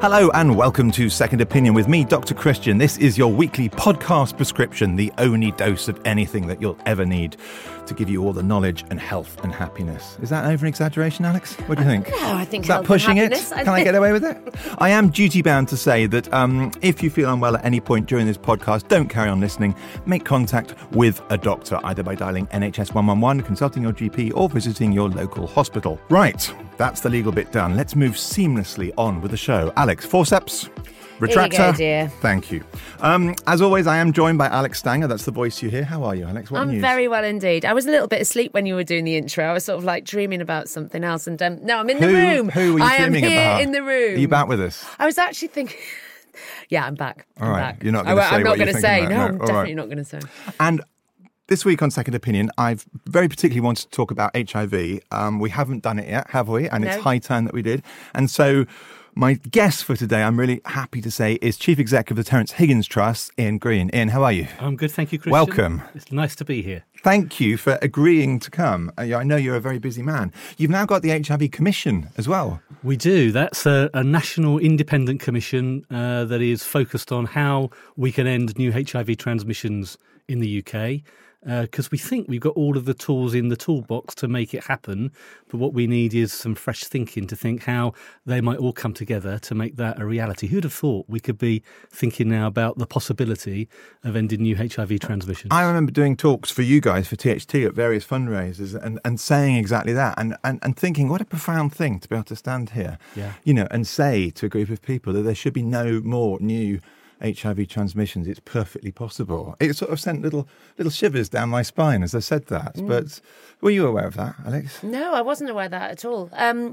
Hello and welcome to Second Opinion with me, Dr. Christian. This is your weekly podcast prescription, the only dose of anything that you'll ever need to give you all the knowledge and health and happiness. Is that over an exaggeration, Alex? What do you think? No, I think Is that pushing it? I Can I get away with it? I am duty bound to say that um, if you feel unwell at any point during this podcast, don't carry on listening. Make contact with a doctor, either by dialing NHS 111, consulting your GP, or visiting your local hospital. Right, that's the legal bit done. Let's move seamlessly on with the show. Alex, forceps. Retractor. dear. Thank you. Um, as always, I am joined by Alex Stanger. That's the voice you hear. How are you, Alex? What I'm news? very well indeed. I was a little bit asleep when you were doing the intro. I was sort of like dreaming about something else. And um, no, I'm in the room. Who were you I am here about? in the room. Are you back with us? I was actually thinking. yeah, I'm back. All I'm right. back. You're not going to say. I'm not gonna say. about. No, No, I'm definitely right. not going to say. And this week on Second Opinion, I've very particularly wanted to talk about HIV. Um, we haven't done it yet, have we? And it's high time that we did. And so, my guest for today, I'm really happy to say, is Chief Executive of the Terence Higgins Trust, Ian Green. Ian, how are you? I'm good, thank you, Christian. Welcome. It's nice to be here. Thank you for agreeing to come. Uh, I know you're a very busy man. You've now got the HIV Commission as well. We do. That's a, a national independent commission uh, that is focused on how we can end new HIV transmissions in the UK. Uh, because we think we've got all of the tools in the toolbox to make it happen, but what we need is some fresh thinking to think how they might all come together to make that a reality. Who'd have thought we could be thinking now about the possibility of ending new HIV transmission? I remember doing talks for you guys for THT at various fundraisers and, and saying exactly that and, and, and thinking what a profound thing to be able to stand here, Yeah. you know, and say to a group of people that there should be no more new HIV transmissions. It's perfectly possible. It sort of sent little little shivers down my spine as I said that. Mm. But were you aware of that, Alex? No, I wasn't aware of that at all. Um,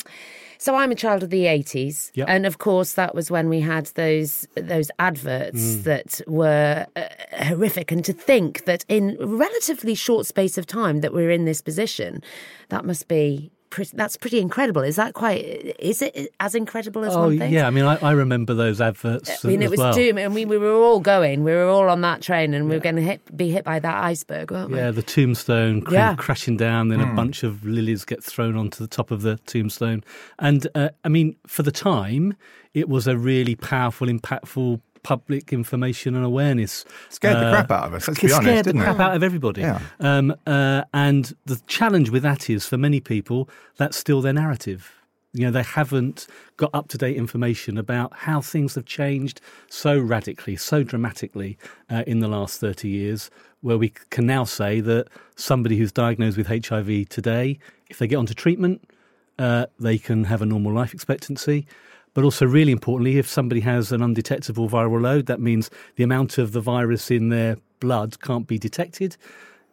so I'm a child of the 80s, Yep. and of course that was when we had those those adverts that were uh, horrific. And to think that in relatively short space of time that we're in this position, that must be pretty, that's pretty incredible. Is that quite? Is it as incredible as oh, one thinks? yeah. I mean, I, I remember those adverts. I mean, as it was well. doom, and we, we were all going. We were all on that train, and we were going to hit, be hit by that iceberg, weren't we? Yeah, the tombstone cr- Yeah. crashing down, then a bunch of lilies get thrown onto the top of the tombstone. And uh, I mean, for the time, it was a really powerful, impactful public information and awareness. Scared the Uh, crap out of us. Let's be honest, scared didn't the crap it? out of everybody. Yeah. Um, uh, and the challenge with that is, for many people, that's still their narrative. You know, they haven't got up to date information about how things have changed so radically, so dramatically uh, in the last 30 years, where we can now say that somebody who's diagnosed with HIV today, if they get onto treatment, uh, they can have a normal life expectancy. But also, really importantly, if somebody has an undetectable viral load, that means the amount of the virus in their blood can't be detected.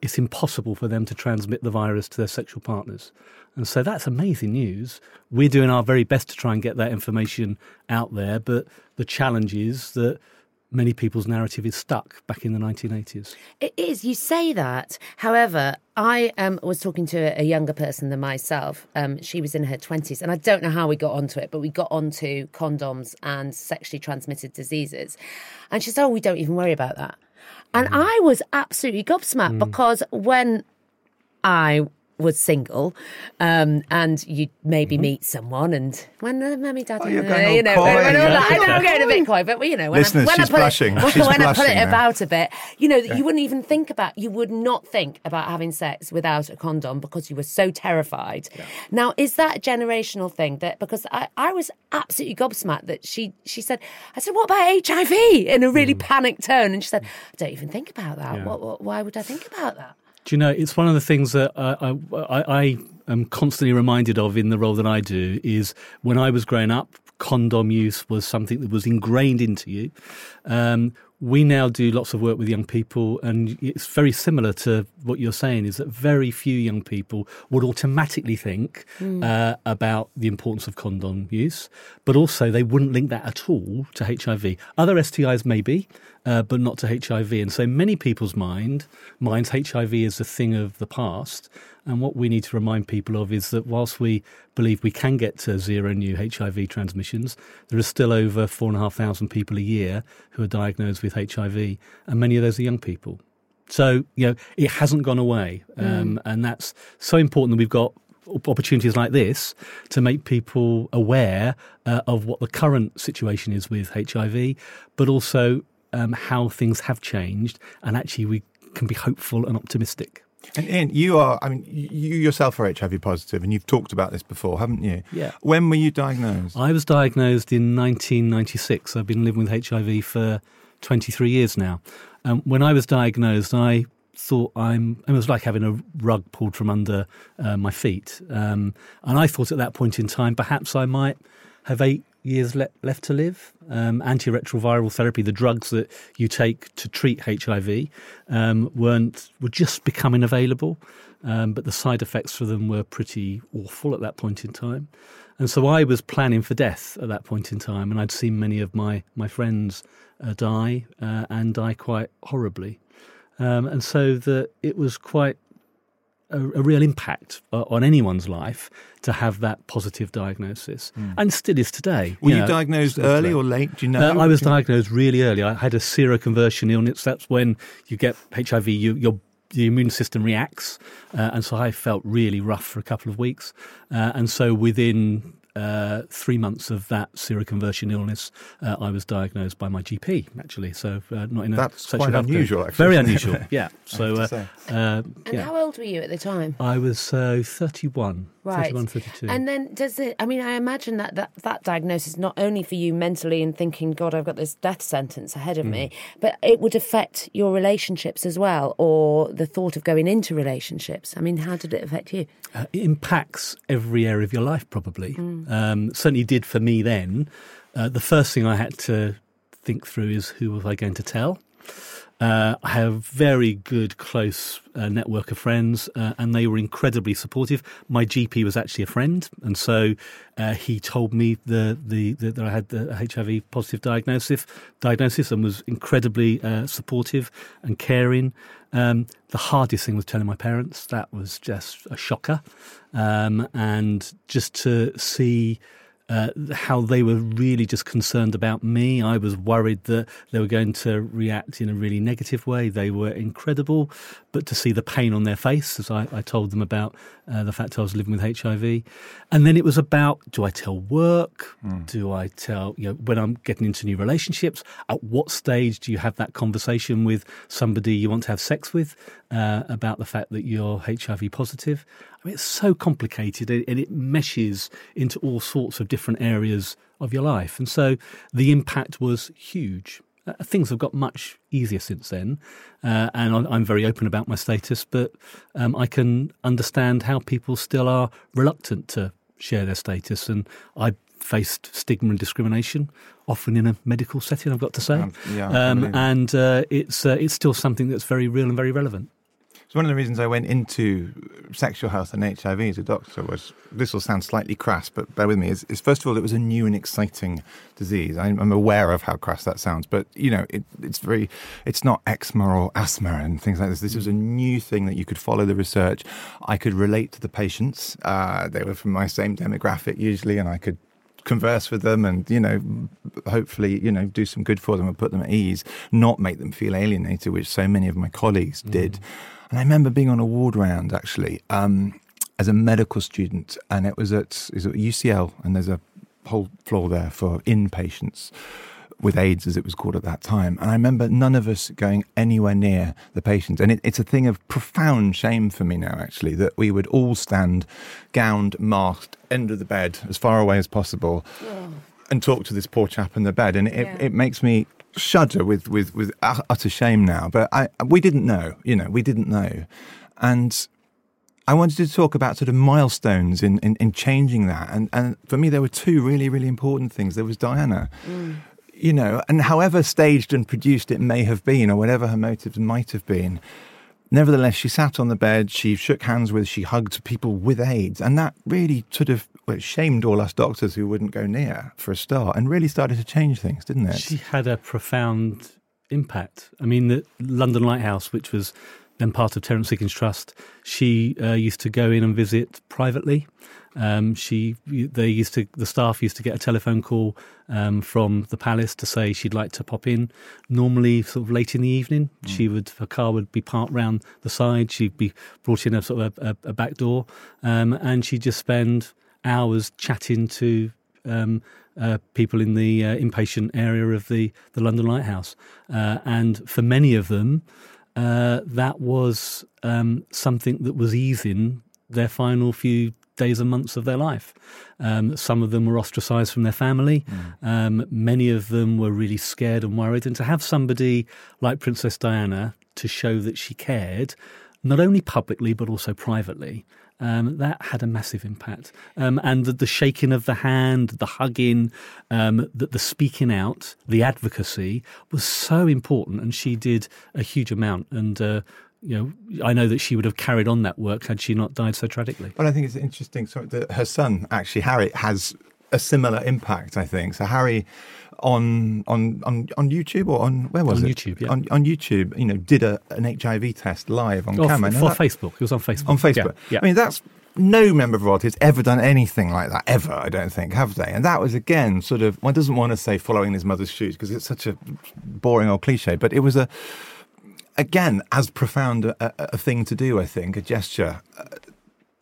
It's impossible for them to transmit the virus to their sexual partners. And so that's amazing news. We're doing our very best to try and get that information out there. But the challenge is that many people's narrative is stuck back in the 1980s. It is. You say that. However, I um, was talking to a younger person than myself. Um, she was in her 20s, and I don't know how we got onto it, but we got onto condoms and sexually transmitted diseases. And she said, Oh, we don't even worry about that. And I was absolutely gobsmacked because when I was single, um, and you'd maybe meet someone, and when the mummy daddy, Mm-hmm. Oh, you're uh, going all you know, when, when, yeah. I know I'm going a bit coy, but you know, when, Listeners, I, when I put blushing. it, when, I put it about a bit, you know, you wouldn't even think about, you would not think about having sex without a condom because you were so terrified. Now, is that a generational thing? That because I, I was absolutely gobsmacked that she she said, I said, what about HIV? In a really panicked tone, and she said, I don't even think about that. Yeah. What, what, why would I think about that? Do you know, it's one of the things that I, I, I am constantly reminded of in the role that I do is when I was growing up, condom use was something that was ingrained into you. Um, we now do lots of work with young people, and it's very similar to what you're saying is that very few young people would automatically think uh, about the importance of condom use, but also they wouldn't link that at all to HIV. Other STIs maybe, uh, but not to HIV. And so many people's mind minds HIV is a thing of the past. And what we need to remind people of is that whilst we believe we can get to zero new HIV transmissions, there are still over four and a half thousand people a year who are diagnosed with HIV, and many of those are young people. So, you know, it hasn't gone away. Um, And that's so important that we've got opportunities like this to make people aware uh, of what the current situation is with HIV, but also um, how things have changed. And actually, we can be hopeful and optimistic. And Ian, you are, I mean, you yourself are HIV positive, and you've talked about this before, haven't you? Yeah. When were you diagnosed? I was diagnosed in 1996. I've been living with HIV for 23 years now. Um, when I was diagnosed, I thought I'm. It was like having a rug pulled from under uh, my feet, um, and I thought at that point in time perhaps I might have eight years le- left to live. Um, antiretroviral therapy, the drugs that you take to treat HIV, um, weren't were just becoming available, um, but the side effects for them were pretty awful at that point in time. And so I was planning for death at that point in time, and I'd seen many of my my friends uh, die uh, and die quite horribly, um, and so that it was quite a, a real impact uh, on anyone's life to have that positive diagnosis, and still is today. Were you, know, diagnosed early today. or late? Do you know? Uh, I was diagnosed really early. I had a seroconversion illness. That's when you get HIV, you, your the immune system reacts, uh, and so I felt really rough for a couple of weeks. Uh, and so within uh, three months of that seroconversion illness, uh, I was diagnosed by my GP. Actually, so uh, not in a That's such quite unusual, actually, Very unusual. Yeah. So to uh, say. uh, And yeah. how old were you at the time? I was uh, 31, Right. 31, 32. And then does it, I mean, I imagine that, that that diagnosis not only for you mentally and thinking, God, I've got this death sentence ahead of me, but it would affect your relationships as well, or the thought of going into relationships. I mean, how did it affect you? uh, it impacts every area of your life, probably. Um, certainly did for me then. Uh, the first thing I had to think through is who was I going to tell? Uh, I have very good, close uh, network of friends, uh, and they were incredibly supportive. My GP was actually a friend, and so uh, he told me the, the, the, that I had the HIV positive diagnosis, diagnosis, and was incredibly uh, supportive and caring. Um, the hardest thing was telling my parents. That was just a shocker, um, and just to see uh, how they were really just concerned about me. I was worried that they were going to react in a really negative way. They were incredible, but to see the pain on their face as I, I told them about uh, the fact I was living with HIV. And then it was about do I tell work? Do I tell, you know, when I'm getting into new relationships, at what stage do you have that conversation with somebody you want to have sex with uh, about the fact that you're HIV positive? I mean, it's so complicated and it meshes into all sorts of different areas of your life. And so the impact was huge. Uh, things have got much easier since then, uh, and I'm, very open about my status, but um, I can understand how people still are reluctant to share their status. And I faced stigma and discrimination, often in a medical setting, I've got to say. Um, yeah, um, and uh, it's, uh, it's still something that's very real and very relevant. It's one of the reasons I went into sexual health and HIV as a doctor was this will sound slightly crass, but bear with me. Is, is first of all, it was a new and exciting disease. I'm, I'm aware of how crass that sounds, but you know, it, it's very, it's not eczema or asthma and things like this. This was a new thing that you could follow the research. I could relate to the patients. Uh, they were from my same demographic usually, and I could converse with them and you know hopefully you know do some good for them and put them at ease not make them feel alienated which so many of my colleagues did and i remember being on a ward round actually um, as a medical student, and it was at, it was at UCL, and there's a whole floor there for inpatients with AIDS, as it was called at that time. And I remember none of us going anywhere near the patients. And it, it's a thing of profound shame for me now, actually, that we would all stand gowned, masked, end of the bed, as far away as possible, and talk to this poor chap in the bed. And it, Yeah. it makes me shudder with, with, with utter shame now. But I, we didn't know, you know, we didn't know. And I wanted to talk about sort of milestones in, in, in changing that. And, and for me, there were two really, really important things. There was Diana, mm. you know, and however staged and produced it may have been, or whatever her motives might have been, nevertheless, she sat on the bed, she shook hands with, she hugged people with AIDS. And that really sort of well, shamed all us doctors who wouldn't go near for a start and really started to change things, didn't it? She had a profound impact. I mean, the London Lighthouse, which was then part of Terence Higgins Trust, she uh, used to go in and visit privately. Um, she, they used to, the staff used to get a telephone call um, from the palace to say she'd like to pop in. Normally, sort of late in the evening, she would, her car would be parked round the side. She'd be brought in a sort of a, a, a back door, um, and she'd just spend hours chatting to um, uh, people in the uh, inpatient area of the, the London Lighthouse. Uh, and for many of them, uh, that was um, something that was easing their final few days and months of their life. Um, some of them were ostracized from their family. Um, many of them were really scared and worried. And to have somebody like Princess Diana to show that she cared, not only publicly but also privately, um, that had a massive impact. Um, and the, the shaking of the hand, the hugging, um, the, the speaking out, the advocacy was so important. And she did a huge amount. And, uh, you know, I know that she would have carried on that work had she not died so tragically. But I think it's interesting. So that her son, actually, Harry, has a similar impact. I think so. Harry, on on on on YouTube or on where was it? On it? YouTube, yeah. On, on YouTube, you know, did a, an HIV test live on Oh, camera. f- Now for that- Facebook. It was on Facebook. on Facebook. Yeah. yeah. I mean, that's no member of royalty has ever done anything like that ever. I don't think, have they? And that was again sort of one doesn't want to say following his mother's shoes because it's such a boring old cliche, but it was a again as profound a, a, a thing to do. I think a gesture. Uh,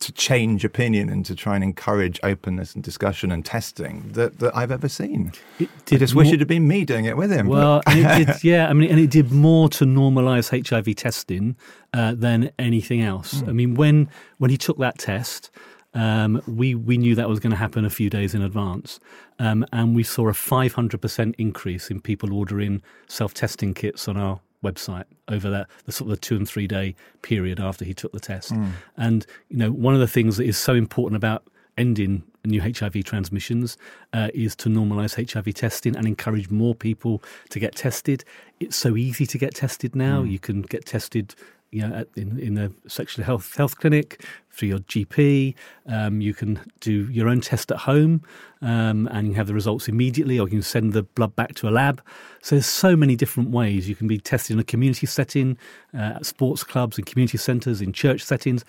to change opinion and to try and encourage openness and discussion and testing that, that I've ever seen. It I did just wish more- it had been me doing it with him. Well, it did, yeah, I mean, and it did more to normalise HIV testing uh, than anything else. I mean, when when he took that test, um, we we knew that was going to happen a few days in advance, um, and we saw a five hundred percent increase in people ordering self testing kits on our website over that the sort of the two and three day period after he took the test. And you know, one of the things that is so important about ending new HIV transmissions uh, is to normalise HIV testing and encourage more people to get tested. It's so easy to get tested now. You can get tested, you know, in in a sexual health health clinic through your GP. Um, you can do your own test at home, um, and you have the results immediately, or you can send the blood back to a lab. So there's so many different ways you can be tested in a community setting, uh, at sports clubs, and community centres, in church settings.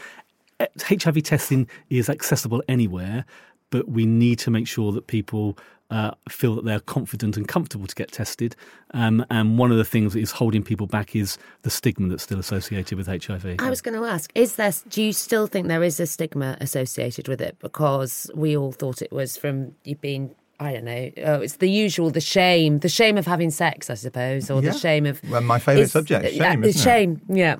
HIV testing is accessible anywhere, but we need to make sure that people uh, feel that they're confident and comfortable to get tested. Um, and one of the things that is holding people back is the stigma that's still associated with HIV. I was going to ask: Is there? Do you still think there is a stigma associated with it? Because we all thought it was from you being. I don't know. Oh, it's the usual, the shame, the shame of having sex, I suppose, or Yeah. the shame of. Well, my favourite Is- subject, yeah, shame, isn't it? shame, yeah.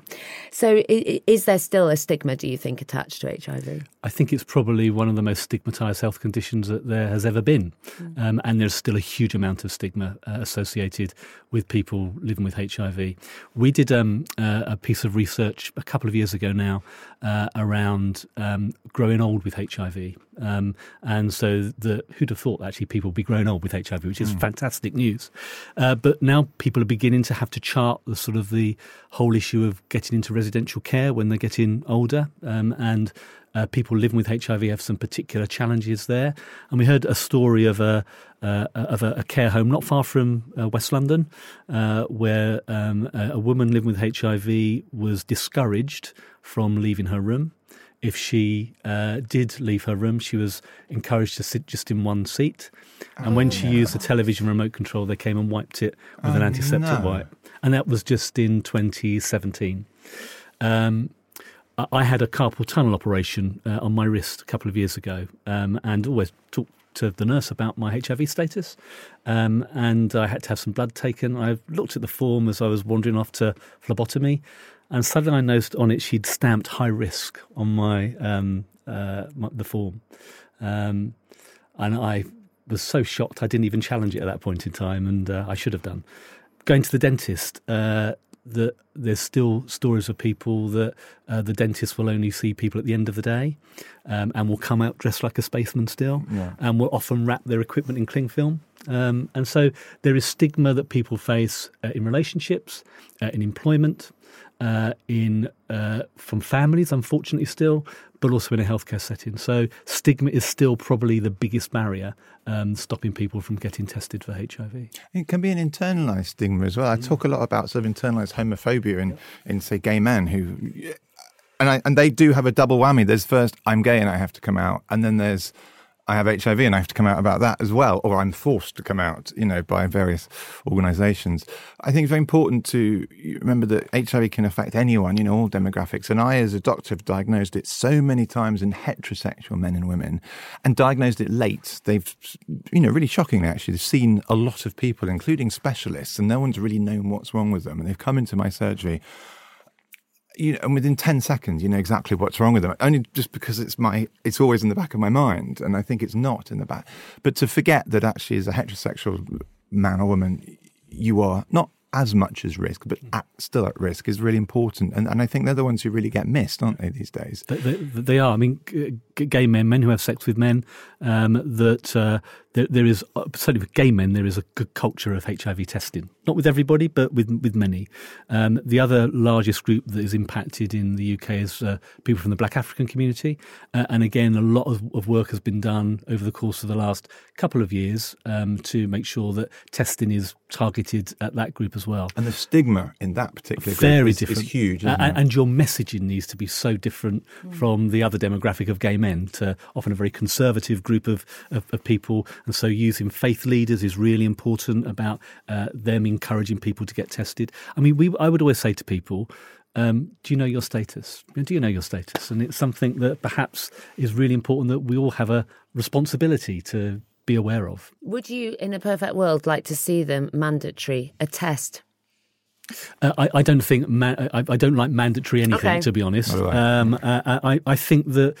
So, i- i- is there still a stigma? Do you think attached to HIV? I think it's probably one of the most stigmatized health conditions that there has ever been. Um, and there's still a huge amount of stigma uh, associated with people living with HIV. We did um, uh, a piece of research a couple of years ago now uh, around um, growing old with HIV. Um, and so the, who'd have thought actually people would be growing old with HIV, which is fantastic news. Uh, but now people are beginning to have to chart the sort of the whole issue of getting into residential care when they're getting older. Um, and uh, people living with HIV have some particular challenges there. And we heard a story of a uh, of a, a care home not far from uh, West London, uh, where um, a, a woman living with HIV was discouraged from leaving her room. If she uh, did leave her room, she was encouraged to sit just in one seat. And when she used the television remote control, they came and wiped it with an Oh, antiseptic no. wipe. And that was just in 2017. Um, I- I had a carpal tunnel operation uh, on my wrist a couple of years ago, um, and always talked to the nurse about my HIV status. Um, and I had to have some blood taken. I looked at the form as I was wandering off to phlebotomy, and suddenly I noticed on it she'd stamped high risk on my, um, uh, my the form, um, and I was so shocked I didn't even challenge it at that point in time, and uh, I should have done. Going to the dentist, uh, that there's still stories of people that uh, the dentist will only see people at the end of the day, um, and will come out dressed like a spaceman still, and will often wrap their equipment in cling film. Um, and so there is stigma that people face uh, in relationships, uh, in employment, uh, in uh, from families, unfortunately, still, but also in a healthcare setting. So stigma is still probably the biggest barrier um, stopping people from getting tested for HIV. It can be an internalized stigma as well. I talk a lot about sort of internalized homophobia in, in say, gay men who, and I, and they do have a double whammy. There's first, I'm gay and I have to come out, and then there's, I have HIV and I have to come out about that as well, or I'm forced to come out, you know, by various organisations. I think it's very important to remember that HIV can affect anyone, you know, all demographics. And I, as a doctor, have diagnosed it so many times in heterosexual men and women, and diagnosed it late. They've, you know, really shockingly actually, they've seen a lot of people, including specialists, and no one's really known what's wrong with them. And they've come into my surgery you know, and within 10 seconds, you know exactly what's wrong with them. Only just because it's my, it's always in the back of my mind. And I think it's not in the back. But to forget that actually as a heterosexual man or woman, you are not as much as risk, but at, still at risk is really important. And, and I think they're the ones who really get missed, aren't they, these days? They, they, they are. I mean, g- gay men, men who have sex with men, um, that uh, there, there is, uh, certainly with gay men, there is a good culture of HIV testing. Not with everybody, but with, with many. Um, the other largest group that is impacted in the UK is uh, people from the black African community. Uh, and again, a lot of, of, work has been done over the course of the last couple of years um, to make sure that testing is targeted at that group as well. And the stigma in that particular Very group is, different. is huge. Uh, isn't and, it? and your messaging needs to be so different from the other demographic of gay men to often a very conservative group of, of, of people. And so using faith leaders is really important about uh, them encouraging people to get tested. I mean, we, I would always say to people, um, do you know your status? Do you know your status? And it's something that perhaps is really important that we all have a responsibility to be aware of. Would you, in a perfect world, like to see them mandatory, a test? Uh, I, I don't think ma- I, I don't like mandatory anything Okay. to be honest. I. Um, uh, I, I think that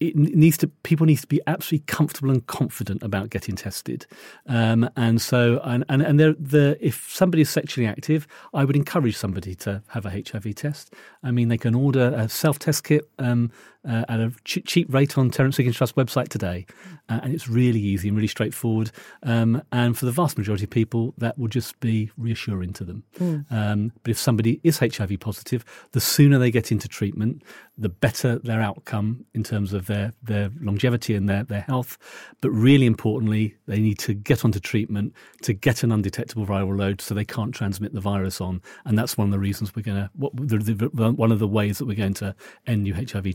it needs to people need to be absolutely comfortable and confident about getting tested. Um, and so and and, and they're, the if somebody is sexually active, I would encourage somebody to have a HIV test. I mean, they can order a self test kit. Um, uh, at a ch- cheap rate on Terence Higgins Trust website today, uh, and it's really easy and really straightforward. Um, and for the vast majority of people, that will just be reassuring to them. Um, but if somebody is HIV positive, the sooner they get into treatment, the better their outcome in terms of their their longevity and their their health. But really importantly, they need to get onto treatment to get an undetectable viral load, so they can't transmit the virus on. And that's one of the reasons we're going to one of the ways that we're going to end new HIV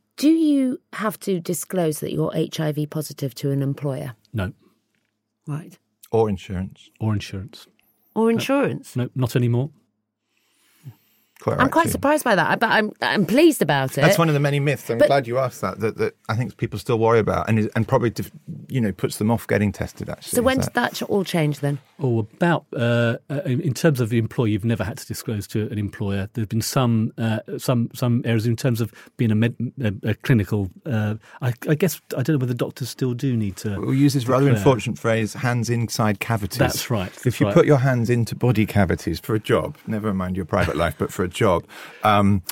do you have to disclose that you're HIV positive to an employer? No. Right. Or insurance. Or insurance. Or insurance? No, not anymore. Quite I'm right, quite too. surprised by that, but I'm I'm pleased about it. That's one of the many myths. I'm But- glad you asked that, that. That I think people still worry about, and and probably def- you know puts them off getting tested. Actually, so when Is did that all change then? Or about uh, uh, in, in terms of the employee, you've never had to disclose to an employer. There've been some uh, some some areas in terms of being a, med, a, a clinical. Uh, I, I guess I don't know whether doctors still do need to. We'll use this rather declare. unfortunate phrase: hands inside cavities. That's right, If you right. put your hands into body cavities for a job, never mind your private life, but for a job. Um,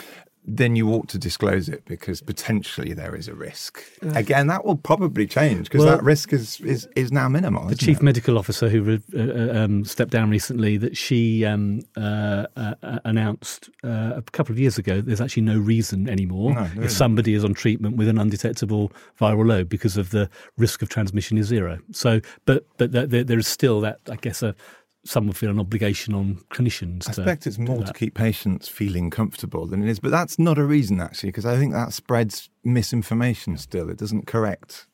then you ought to disclose it because potentially there is a risk. Again, that will probably change because Well- that risk is, is, is now minimal. The chief it? medical officer who re- uh, uh, um, stepped down recently, that she um, uh, uh, uh, announced uh, a couple of years ago, there's actually no reason anymore No, if somebody is on treatment with an undetectable viral load because of the risk of transmission is zero. So, but but there- there is still that, I guess, a, some would feel an obligation on clinicians. I to suspect it's more to keep patients feeling comfortable than it is, but that's not a reason actually, because I think that spreads misinformation still. It doesn't correct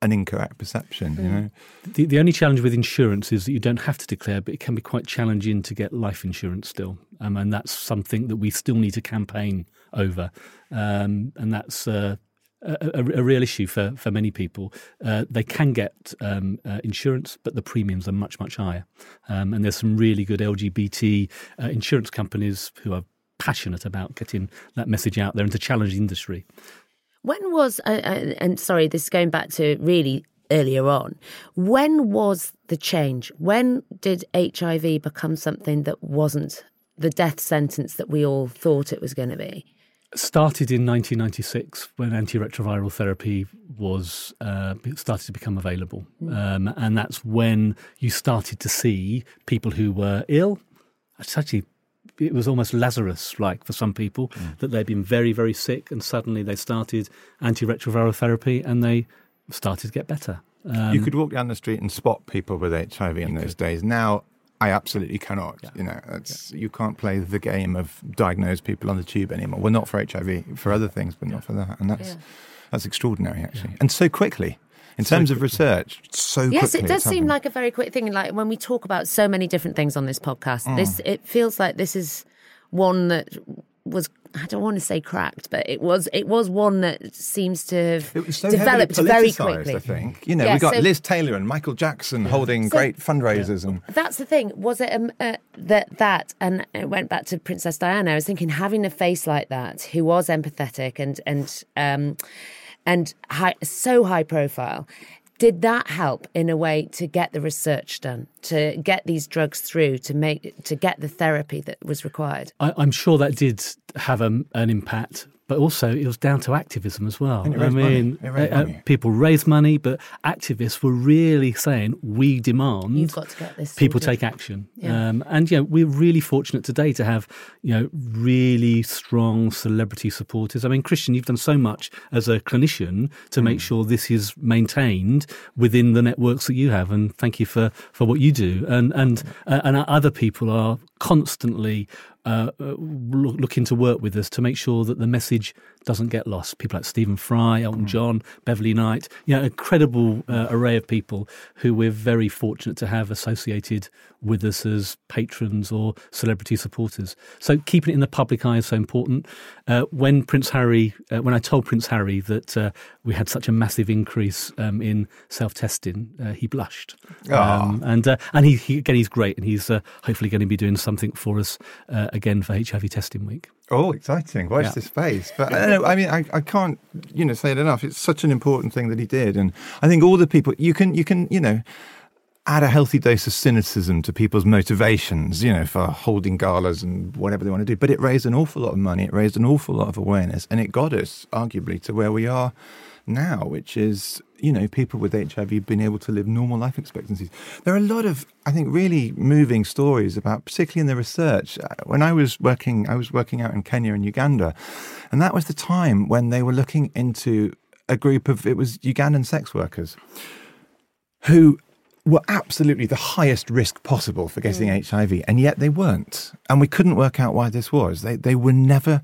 an incorrect perception, you know? The, the only challenge with insurance is that you don't have to declare, but it can be quite challenging to get life insurance still. Um, and that's something that we still need to campaign over. Um, and that's uh, a, a, real issue for, for many people. Uh, they can get um, uh, insurance, but the premiums are much, much higher. Um, and there's some really good LGBT uh, insurance companies who are passionate about getting that message out there and to challenge the industry. When was uh, uh, and sorry, this is going back to really earlier on. When was the change? When did HIV become something that wasn't the death sentence that we all thought it was going to be? Started in 1996 when antiretroviral therapy was uh, started to become available, um, and that's when you started to see people who were ill. It's actually it was almost Lazarus-like for some people that they'd been very very sick, and suddenly they started antiretroviral therapy, and they started to get better. Um, you could walk down the street and spot people with HIV in those days. Now, I absolutely cannot. You know, it's, you can't play the game of diagnose people on the tube anymore. Well, not for HIV, for other things, but not for that. And that's that's extraordinary, actually, and so quickly. In terms of research, so Yes, it does seem like a very quick thing. Like when we talk about so many different things on this podcast, Mm. this it feels like this is one that was. I don't want to say cracked, but it was. It was one that seems to have It was so developed very quickly. I think. You know, Yeah, we got so- Liz Taylor and Michael Jackson holding So- great fundraisers, and That's the thing. Was it um, uh, that that and it went back to Princess Diana? I was thinking having a face like that, who was empathetic and and um, and high, so high profile. Did that help in a way to get the research done, to get these drugs through, to make to get the therapy that was required? I, I'm sure that did have a, an impact, but also it was down to activism as well. I raised money. mean, uh, uh, money. people raised money, but activists were really saying, "We demand You've got to get this people sorted." take action." Yeah. Um, and you know, we're really fortunate today to have you know really strong celebrity supporters. I mean, Christian, you've done so much as a clinician to Mm. make sure this is maintained within the networks that you have, and thank you for for what you do. And and uh, and other people are constantly uh, uh, look, looking to work with us to make sure that the message doesn't get lost. People like Stephen Fry, Elton John, Beverley Knight, you know, a credible uh, array of people who we're very fortunate to have associated with us as patrons or celebrity supporters. So keeping it in the public eye is so important. Uh, when Prince Harry, uh, when I told Prince Harry that uh, we had such a massive increase um, in self-testing, uh, he blushed. Um, and uh, and he, he again he's great, and he's uh, hopefully going to be doing something for us uh, again for HIV testing week. Oh, exciting! Watch Yeah. this space. But I, know, I mean, I, I can't, you know, say it enough. It's such an important thing that he did, and I think all the people you can, you can, you know, add a healthy dose of cynicism to people's motivations, you know, for holding galas and whatever they want to do. But it raised an awful lot of money. It raised an awful lot of awareness, and it got us, arguably, to where we are now, which is, you know, people with HIV being able to live normal life expectancies. There are a lot of, I think, really moving stories about, particularly in the research. Uh, When I was working, I was working out in Kenya and Uganda, and that was the time when they were looking into a group of, it was Ugandan sex workers who were absolutely the highest risk possible for getting HIV, and yet they weren't. And we couldn't work out why this was. They, they were never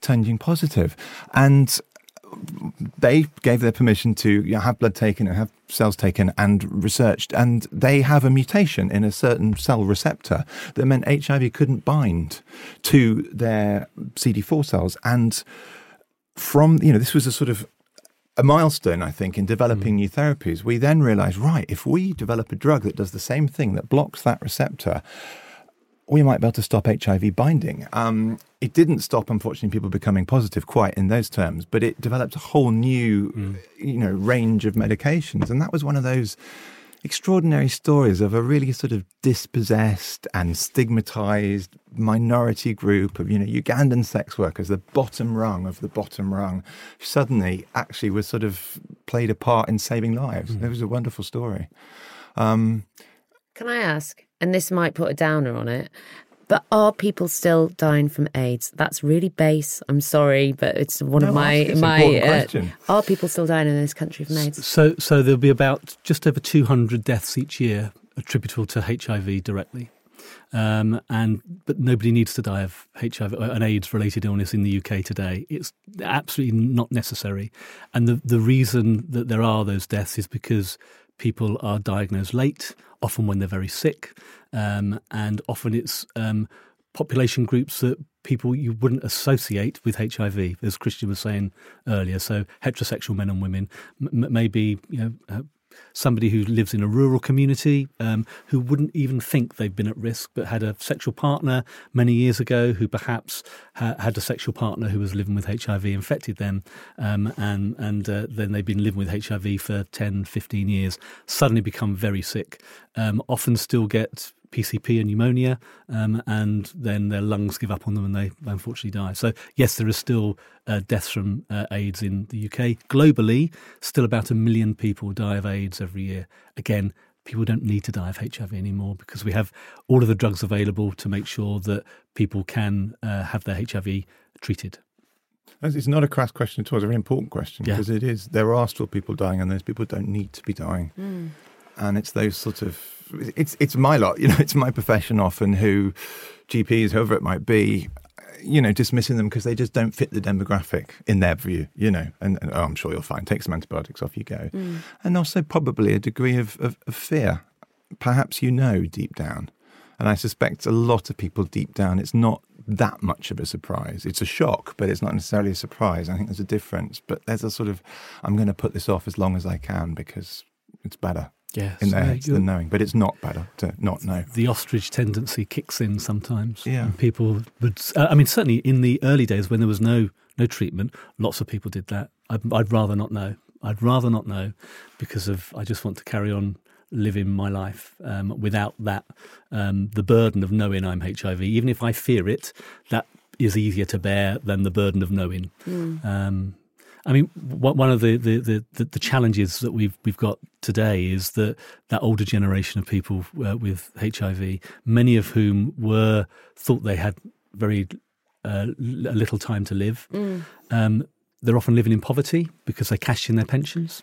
turning positive. And they gave their permission to you know, have blood taken and have cells taken and researched, and they have a mutation in a certain cell receptor that meant HIV couldn't bind to their CD4 cells. And from, you know, this was a sort of a milestone, I think, in developing mm. new therapies. We then realized, right, if we develop a drug that does the same thing, that blocks that receptor, we might be able to stop HIV binding. Um, it didn't stop, unfortunately, people becoming positive quite in those terms, but it developed a whole new, mm. you know, range of medications, and that was one of those extraordinary stories of a really sort of dispossessed and stigmatized minority group of you know Ugandan sex workers, the bottom rung of the bottom rung, suddenly actually was sort of played a part in saving lives. Mm. It was a wonderful story. Um, Can I ask? And this might put a downer on it, but are people still dying from AIDS? That's really base. I'm sorry, but it's one no, of my it's my. Uh, are people still dying in this country from AIDS? So, so there'll be about just over 200 deaths each year attributable to HIV directly. Um, and but nobody needs to die of HIV, uh, an AIDS-related illness in the UK today. It's absolutely not necessary, and the the reason that there are those deaths is because people are diagnosed late, often when they're very sick, um, and often it's um, population groups that people you wouldn't associate with HIV, as Christian was saying earlier. So heterosexual men and women, m- maybe you know uh, somebody who lives in a rural community um, who wouldn't even think they've been at risk but had a sexual partner many years ago who perhaps ha- had a sexual partner who was living with HIV, infected them, um, and, and uh, then they've been living with HIV for 10, 15 years, suddenly become very sick, um, often still get PCP and pneumonia, um, and then their lungs give up on them and they unfortunately die. So, yes, there is still uh, deaths from uh, AIDS in the UK. Globally, still about a million people die of AIDS every year. Again, people don't need to die of HIV anymore because we have all of the drugs available to make sure that people can uh, have their HIV treated. It's not a crass question at all. It's a very important question yeah. because it is. There are still people dying, and those people don't need to be dying. Mm. And it's those sort of it's it's my lot, you know, it's my profession often who GPs, whoever it might be, you know, dismissing them because they just don't fit the demographic in their view, you know, and, and oh, I'm sure you'll fine. Take some antibiotics, off you go. Mm. And also probably a degree of, of, of fear. Perhaps you know deep down. And I suspect a lot of people deep down, it's not that much of a surprise. It's a shock, but it's not necessarily a surprise. I think there's a difference. But there's a sort of, I'm going to put this off as long as I can because it's better yeah, in their heads than knowing. But it's not better to not know. The ostrich tendency kicks in sometimes. Yeah, people would. Uh, I mean, certainly in the early days when there was no no treatment, lots of people did that. I'd, I'd rather not know. I'd rather not know because of I just want to carry on living my life um, without that um, the burden of knowing I'm HIV. Even if I fear it, that is easier to bear than the burden of knowing. Mm. Um, I mean, one of the, the, the, the, challenges that we've we've got today is that that older generation of people uh, with HIV, many of whom were thought they had very uh, little time to live. Mm. Um, they're often living in poverty because they cash in their pensions.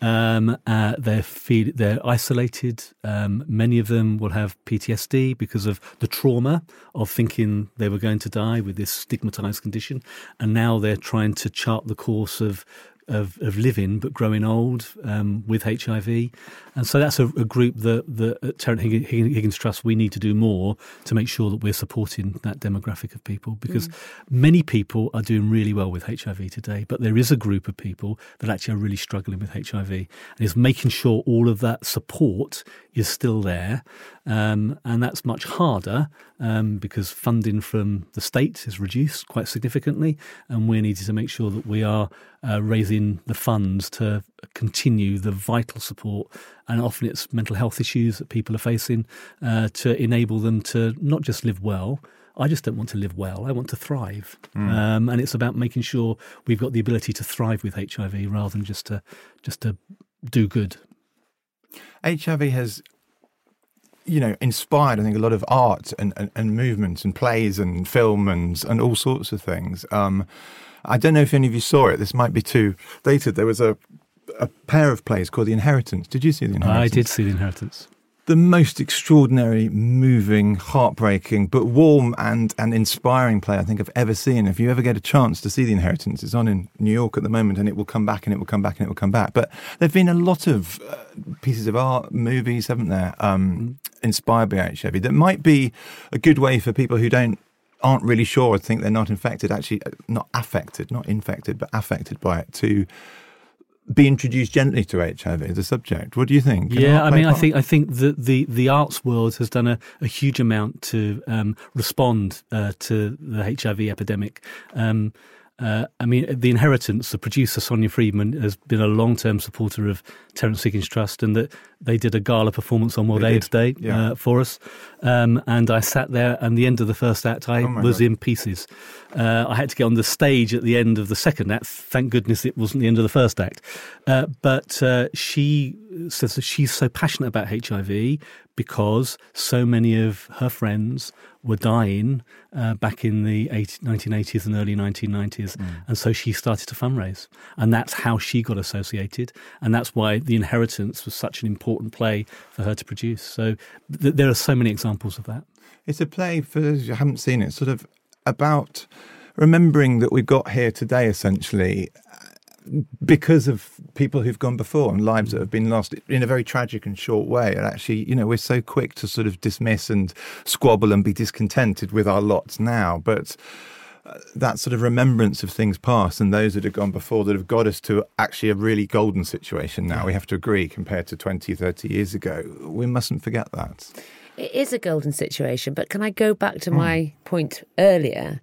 Um, uh, they're feel, they're isolated. Um, many of them will have PTSD because of the trauma of thinking they were going to die with this stigmatized condition, and now they're trying to chart the course of of, of living but growing old um, with HIV. And so that's a, a group that, that at Terence Higgins Trust we need to do more to make sure that we're supporting that demographic of people because mm. many people are doing really well with HIV today, but there is a group of people that actually are really struggling with HIV. And it's making sure all of that support is still there. Um, and that's much harder um, because funding from the state is reduced quite significantly. And we're needing to make sure that we are uh, raising the funds to continue the vital support. And often it's mental health issues that people are facing uh, to enable them to not just live well. I just don't want to live well. I want to thrive. Mm. Um, and it's about making sure we've got the ability to thrive with HIV rather than just to just to do good. HIV has you know, inspired, I think, a lot of art and, and, and movements and plays and film and, and all sorts of things. Um, I don't know if any of you saw it. This might be too dated. There was a a pair of plays called The Inheritance. Did you see The Inheritance? I did see the inheritance. The most extraordinary, moving, heartbreaking, but warm and, and inspiring play I think I've ever seen. If you ever get a chance to see The Inheritance, it's on in New York at the moment and it will come back and it will come back and it will come back. But there have been a lot of uh, pieces of art, movies, haven't there, um, inspired by HIV that might be a good way for people who don't aren't really sure or think they're not infected, actually uh, not affected, not infected, but affected by it to be introduced gently to HIV as a subject. What do you think? Can yeah, I mean, a I part? think I think that the the arts world has done a, a huge amount to um, respond uh, to the HIV epidemic. Um, uh, I mean, The Inheritance, the producer Sonia Friedman has been a long term supporter of Terence Higgins Trust, and that they did a gala performance on World They AIDS did, Day yeah. uh, for us. Um, and I sat there, and the end of the first act, I Oh was God. in pieces. Uh, I had to get on the stage at the end of the second act. Thank goodness it wasn't the end of the first act. Uh, but uh, she says that she's so passionate about HIV because so many of her friends were dying uh, back in the 80, 1980s and early 1990s. And so she started to fundraise. And that's how she got associated. And that's why The Inheritance was such an important play for her to produce. So th- there are so many examples of that. It's a play for those who haven't seen it, sort of about remembering that we got here today, essentially, because of people who've gone before and lives that have been lost in a very tragic and short way. And actually, you know, we're so quick to sort of dismiss and squabble and be discontented with our lots now. But uh, that sort of remembrance of things past and those that have gone before that have got us to actually a really golden situation now, we have to agree, compared to 20, 30 years ago. We mustn't forget that. It is a golden situation, but can I go back to my point earlier?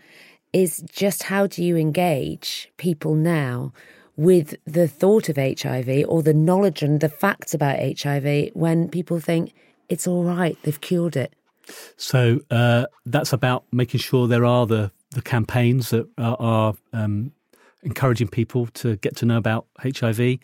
Is just how do you engage people now with the thought of HIV or the knowledge and the facts about HIV when people think it's all right, they've cured it? So uh, that's about making sure there are the, the campaigns that are, are um, encouraging people to get to know about HIV.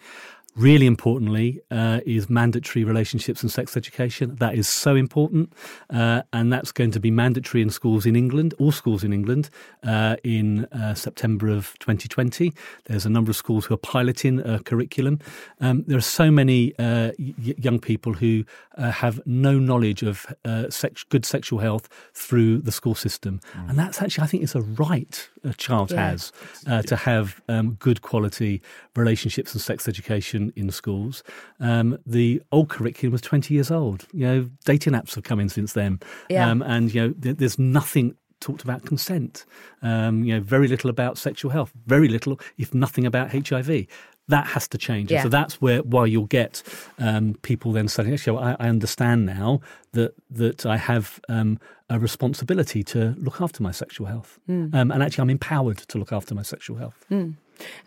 Really importantly, uh, is mandatory relationships and sex education. That is so important, uh, and that's going to be mandatory in schools in England, all schools in England, uh, in uh, September of 2020. There's a number of schools who are piloting a curriculum. Um, there are so many uh, y- young people who uh, have no knowledge of uh, sex- good sexual health through the school system, and that's actually, I think, it's a right a child Yeah. has uh, to have um, good quality relationships and sex education in schools. Um, the old curriculum was 20 years old. You know, dating apps have come in since then. Yeah. Um, and, you know, th- there's nothing talked about consent. Um, you know, very little about sexual health, very little, if nothing about HIV. That has to change. Yeah. so that's where why you'll get um, people then saying, actually, I, I understand now that that I have um, a responsibility to look after my sexual health. Um, and actually, I'm empowered to look after my sexual health.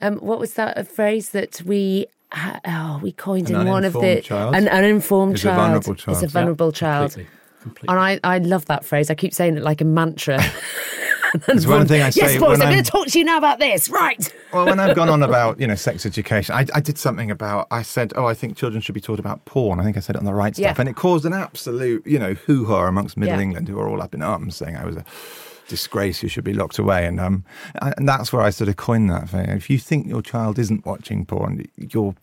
Um, what was that a phrase that we Uh, oh we coined An in one of the child an uninformed is a child vulnerable child. is a Yeah, vulnerable child. Completely. completely. And I, I love that phrase. I keep saying it like a mantra. It's one thing I say. yes, boys, I'm going I'm- to talk to you now about this. Right. Well, when I've gone on about you know sex education, I, I did something about. I said, "Oh, I think children should be taught about porn." I think I said it on the Wright Stuff, Yeah. and it caused an absolute you know hoo ha amongst Middle Yeah. England, who are all up in arms, saying I was a disgrace You should be locked away, and um, and that's where I sort of coined that thing. If you think your child isn't watching porn, you're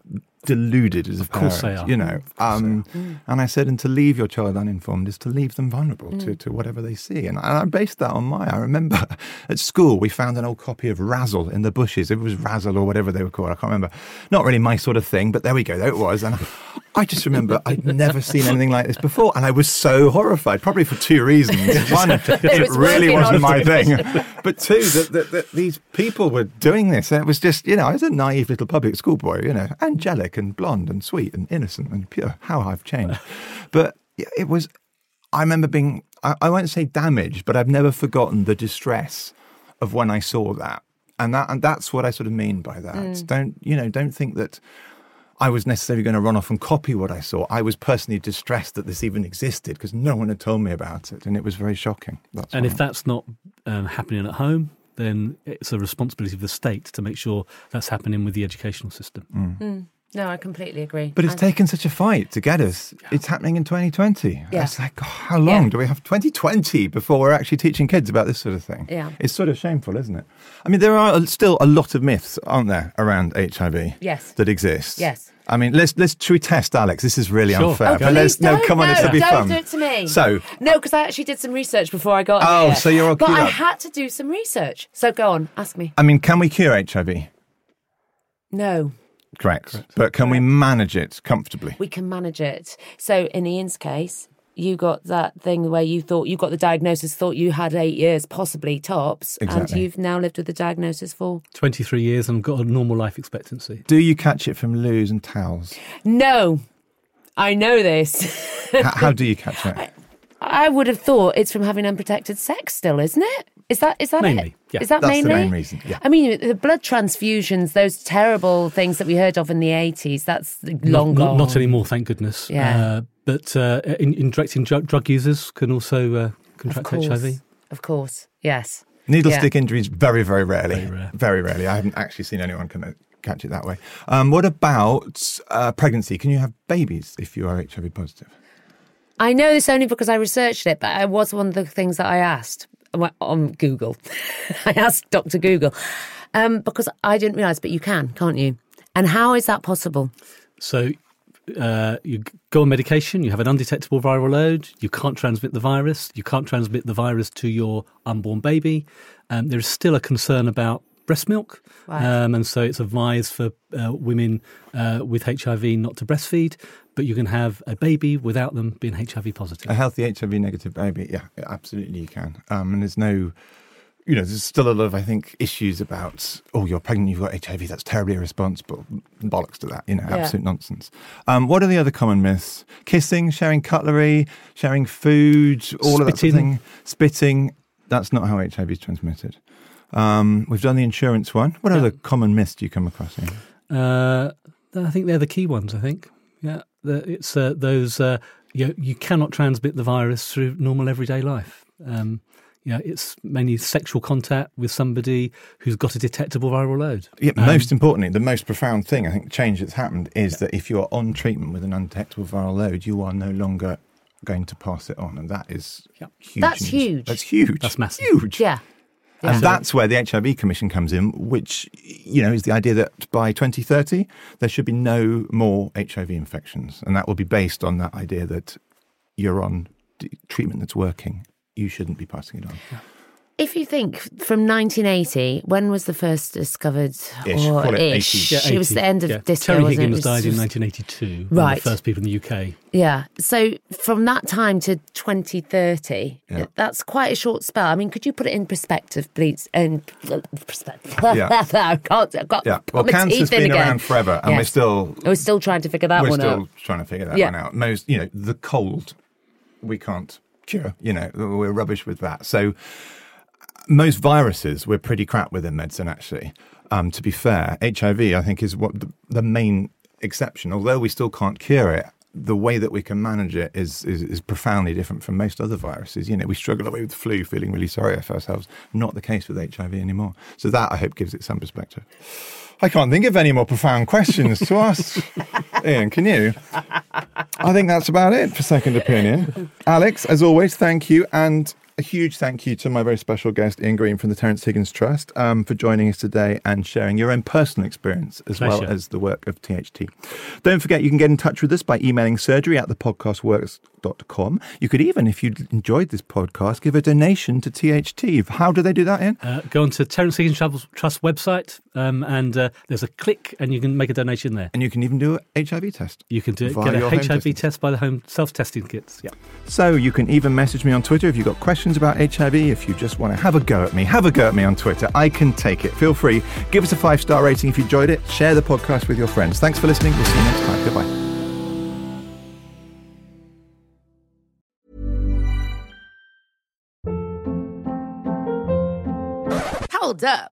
deluded as a course parent, they are. you know. Um, and I said, and to leave your child uninformed is to leave them vulnerable to, to whatever they see. And I, I based that on my. I remember at school we found an old copy of Razzle in the bushes. It was Razzle or whatever they were called. I can't remember. Not really my sort of thing, but there we go. There it was. And I just remember I'd never seen anything like this before, and I was so horrified. Probably for two reasons. One, it, was really working wasn't my thing. But two, that, that, that these people were doing this, and it was just you know I was a naive little public school boy, you know, angelic and blonde and sweet and innocent and pure. How I've changed. But it was. I remember being. I, I won't say damaged, but I've never forgotten the distress of when I saw that, and that and that's what I sort of mean by that. Mm. Don't you know? Don't think that. I was necessarily going to run off and copy what I saw. I was personally distressed that this even existed because no one had told me about it, and it was very shocking. That's And why. if that's not um, happening at home, then it's a responsibility of the state to make sure that's happening with the educational system. Mm. Mm. No, I completely agree. But it's I- taken such a fight to get us. It's happening in 2020. Yeah. It's like, oh, how long Yeah. do we have 2020 before we're actually teaching kids about this sort of thing? Yeah. It's sort of shameful, isn't it? I mean, there are still a lot of myths, aren't there, around HIV? Yes. That exist. Yes. I mean, let's let's should we test Alex? This is really Sure. unfair. Oh, but let's Please no, don't, come on, no, this will be don't fun. do it to me. So, No, because I actually did some research before I got Oh, here. so you're all But queued I up. had to do some research. So go on, ask me. I mean, can we cure HIV? No, Correct. But can we manage it comfortably? we can manage it. So in Ian's case, you got that thing where you thought you got the diagnosis, thought you had eight years, possibly tops, and you've now lived with the diagnosis for 23 years and got a normal life expectancy. Do you catch it from loos and towels? no. I know this. how, how do you catch it? I would have thought it's from having unprotected sex still, isn't it? Is that is that Mainly, it? yeah. Is that That's the main reason, yeah. I mean, the blood transfusions, those terrible things that we heard of in the eighties, that's long not, gone. Not, not anymore, thank goodness. Yeah. Uh, but uh, in, injecting drug, drug users can also uh, Of contract course. HIV. Of course, yes. Needle Yeah. stick injuries, very, very rarely. Very rare. Very rarely. I haven't actually seen anyone can uh, catch it that way. Um, what about uh, pregnancy? Can you have babies if you are HIV positive? I know this only because I researched it, but it was one of the things that I asked on Google. I asked Dr. Google um, because I didn't realise, but you can, can't you? And how is that possible? So uh, you go on medication, you have an undetectable viral load, you can't transmit the virus, you can't transmit the virus to your unborn baby. Um, there is still a concern about breast milk, Right. um, and so it's advised for uh, women uh, with HIV not to breastfeed, but you can have a baby without them being HIV positive. A healthy HIV negative baby, yeah, yeah, absolutely you can. Um, and there's no, you know, there's still a lot of, I think, issues about, oh, you're pregnant, you've got HIV, that's terribly irresponsible. Bollocks to that, you know, Yeah. absolute nonsense. Um, what are the other common myths? Kissing, sharing cutlery, sharing food, all of that sort of thing. Spitting, that's not how HIV is transmitted. Um, we've done the insurance one. What other common myths do you come across here? Uh, I think they're the key ones. I think, yeah, The- it's uh, those. Uh, you you cannot transmit the virus through normal everyday life. Um, yeah, it's mainly sexual contact with somebody who's got a detectable viral load. Yeah, Um, most importantly, the most profound thing, I think, change that's happened is that if you are on treatment with an undetectable viral load, you are no longer going to pass it on. And that is Yeah. huge. That's news. huge. That's huge. That's massive. Huge. Yeah. And that's where the HIV Commission comes in, which, you know, is the idea that by 2030, there should be no more HIV infections. And that will be based on that idea that you're on d- treatment that's working. You shouldn't be passing it on. If you think from 1980, when was the first discovered? Ish, Or call it ish? 80. It was the end of yeah. disco. Terry wasn't it? It Higgins was died in just- 1982. one of Right. the first people in the UK. Yeah. So from that time to 2030, Yeah. that's quite a short spell. I mean, could you put it in perspective, please? In perspective. Yeah. I can't, I've got Yeah. Well, my cancer's teeth in been again. around forever, and we're still I was still trying to figure that one out. we're still trying to figure that Yeah. one out. Most, you know, the cold, we can't cure. You know, we're rubbish with that. So, most viruses, we're pretty crap with in medicine. Actually, um, to be fair, HIV, I think, is what the, the main exception. Although we still can't cure it, the way that we can manage it is, is is profoundly different from most other viruses. You know, we struggle away with the flu, feeling really sorry for ourselves. Not the case with HIV anymore. So that I hope gives it some perspective. I can't think of any more profound questions to ask. Ian, can you? I think that's about it for Second Opinion. Alex, as always, thank you. And a huge thank you to my very special guest, Ian Green from the Terence Higgins Trust, um, for joining us today and sharing your own personal experience as well as the work of THT. Don't forget, you can get in touch with us by emailing surgery at thepodcastworks.com. You could even, if you enjoyed this podcast, give a donation to THT. How do they do that, Ian? Uh, go on to Terence Higgins Trust- website, um, and uh, there's a click, and you can make a donation there. And you can even do an HIV test. You can do it, get a HIV test by the home self-testing kits. Yeah. So you can even message me on Twitter if you've got questions about HIV. If you just want to have a go at me, have a go at me on Twitter. I can take it. Feel free. Give us a five star rating if you enjoyed it. Share the podcast with your friends. Thanks for listening. We'll see you next time. Goodbye. Hold up.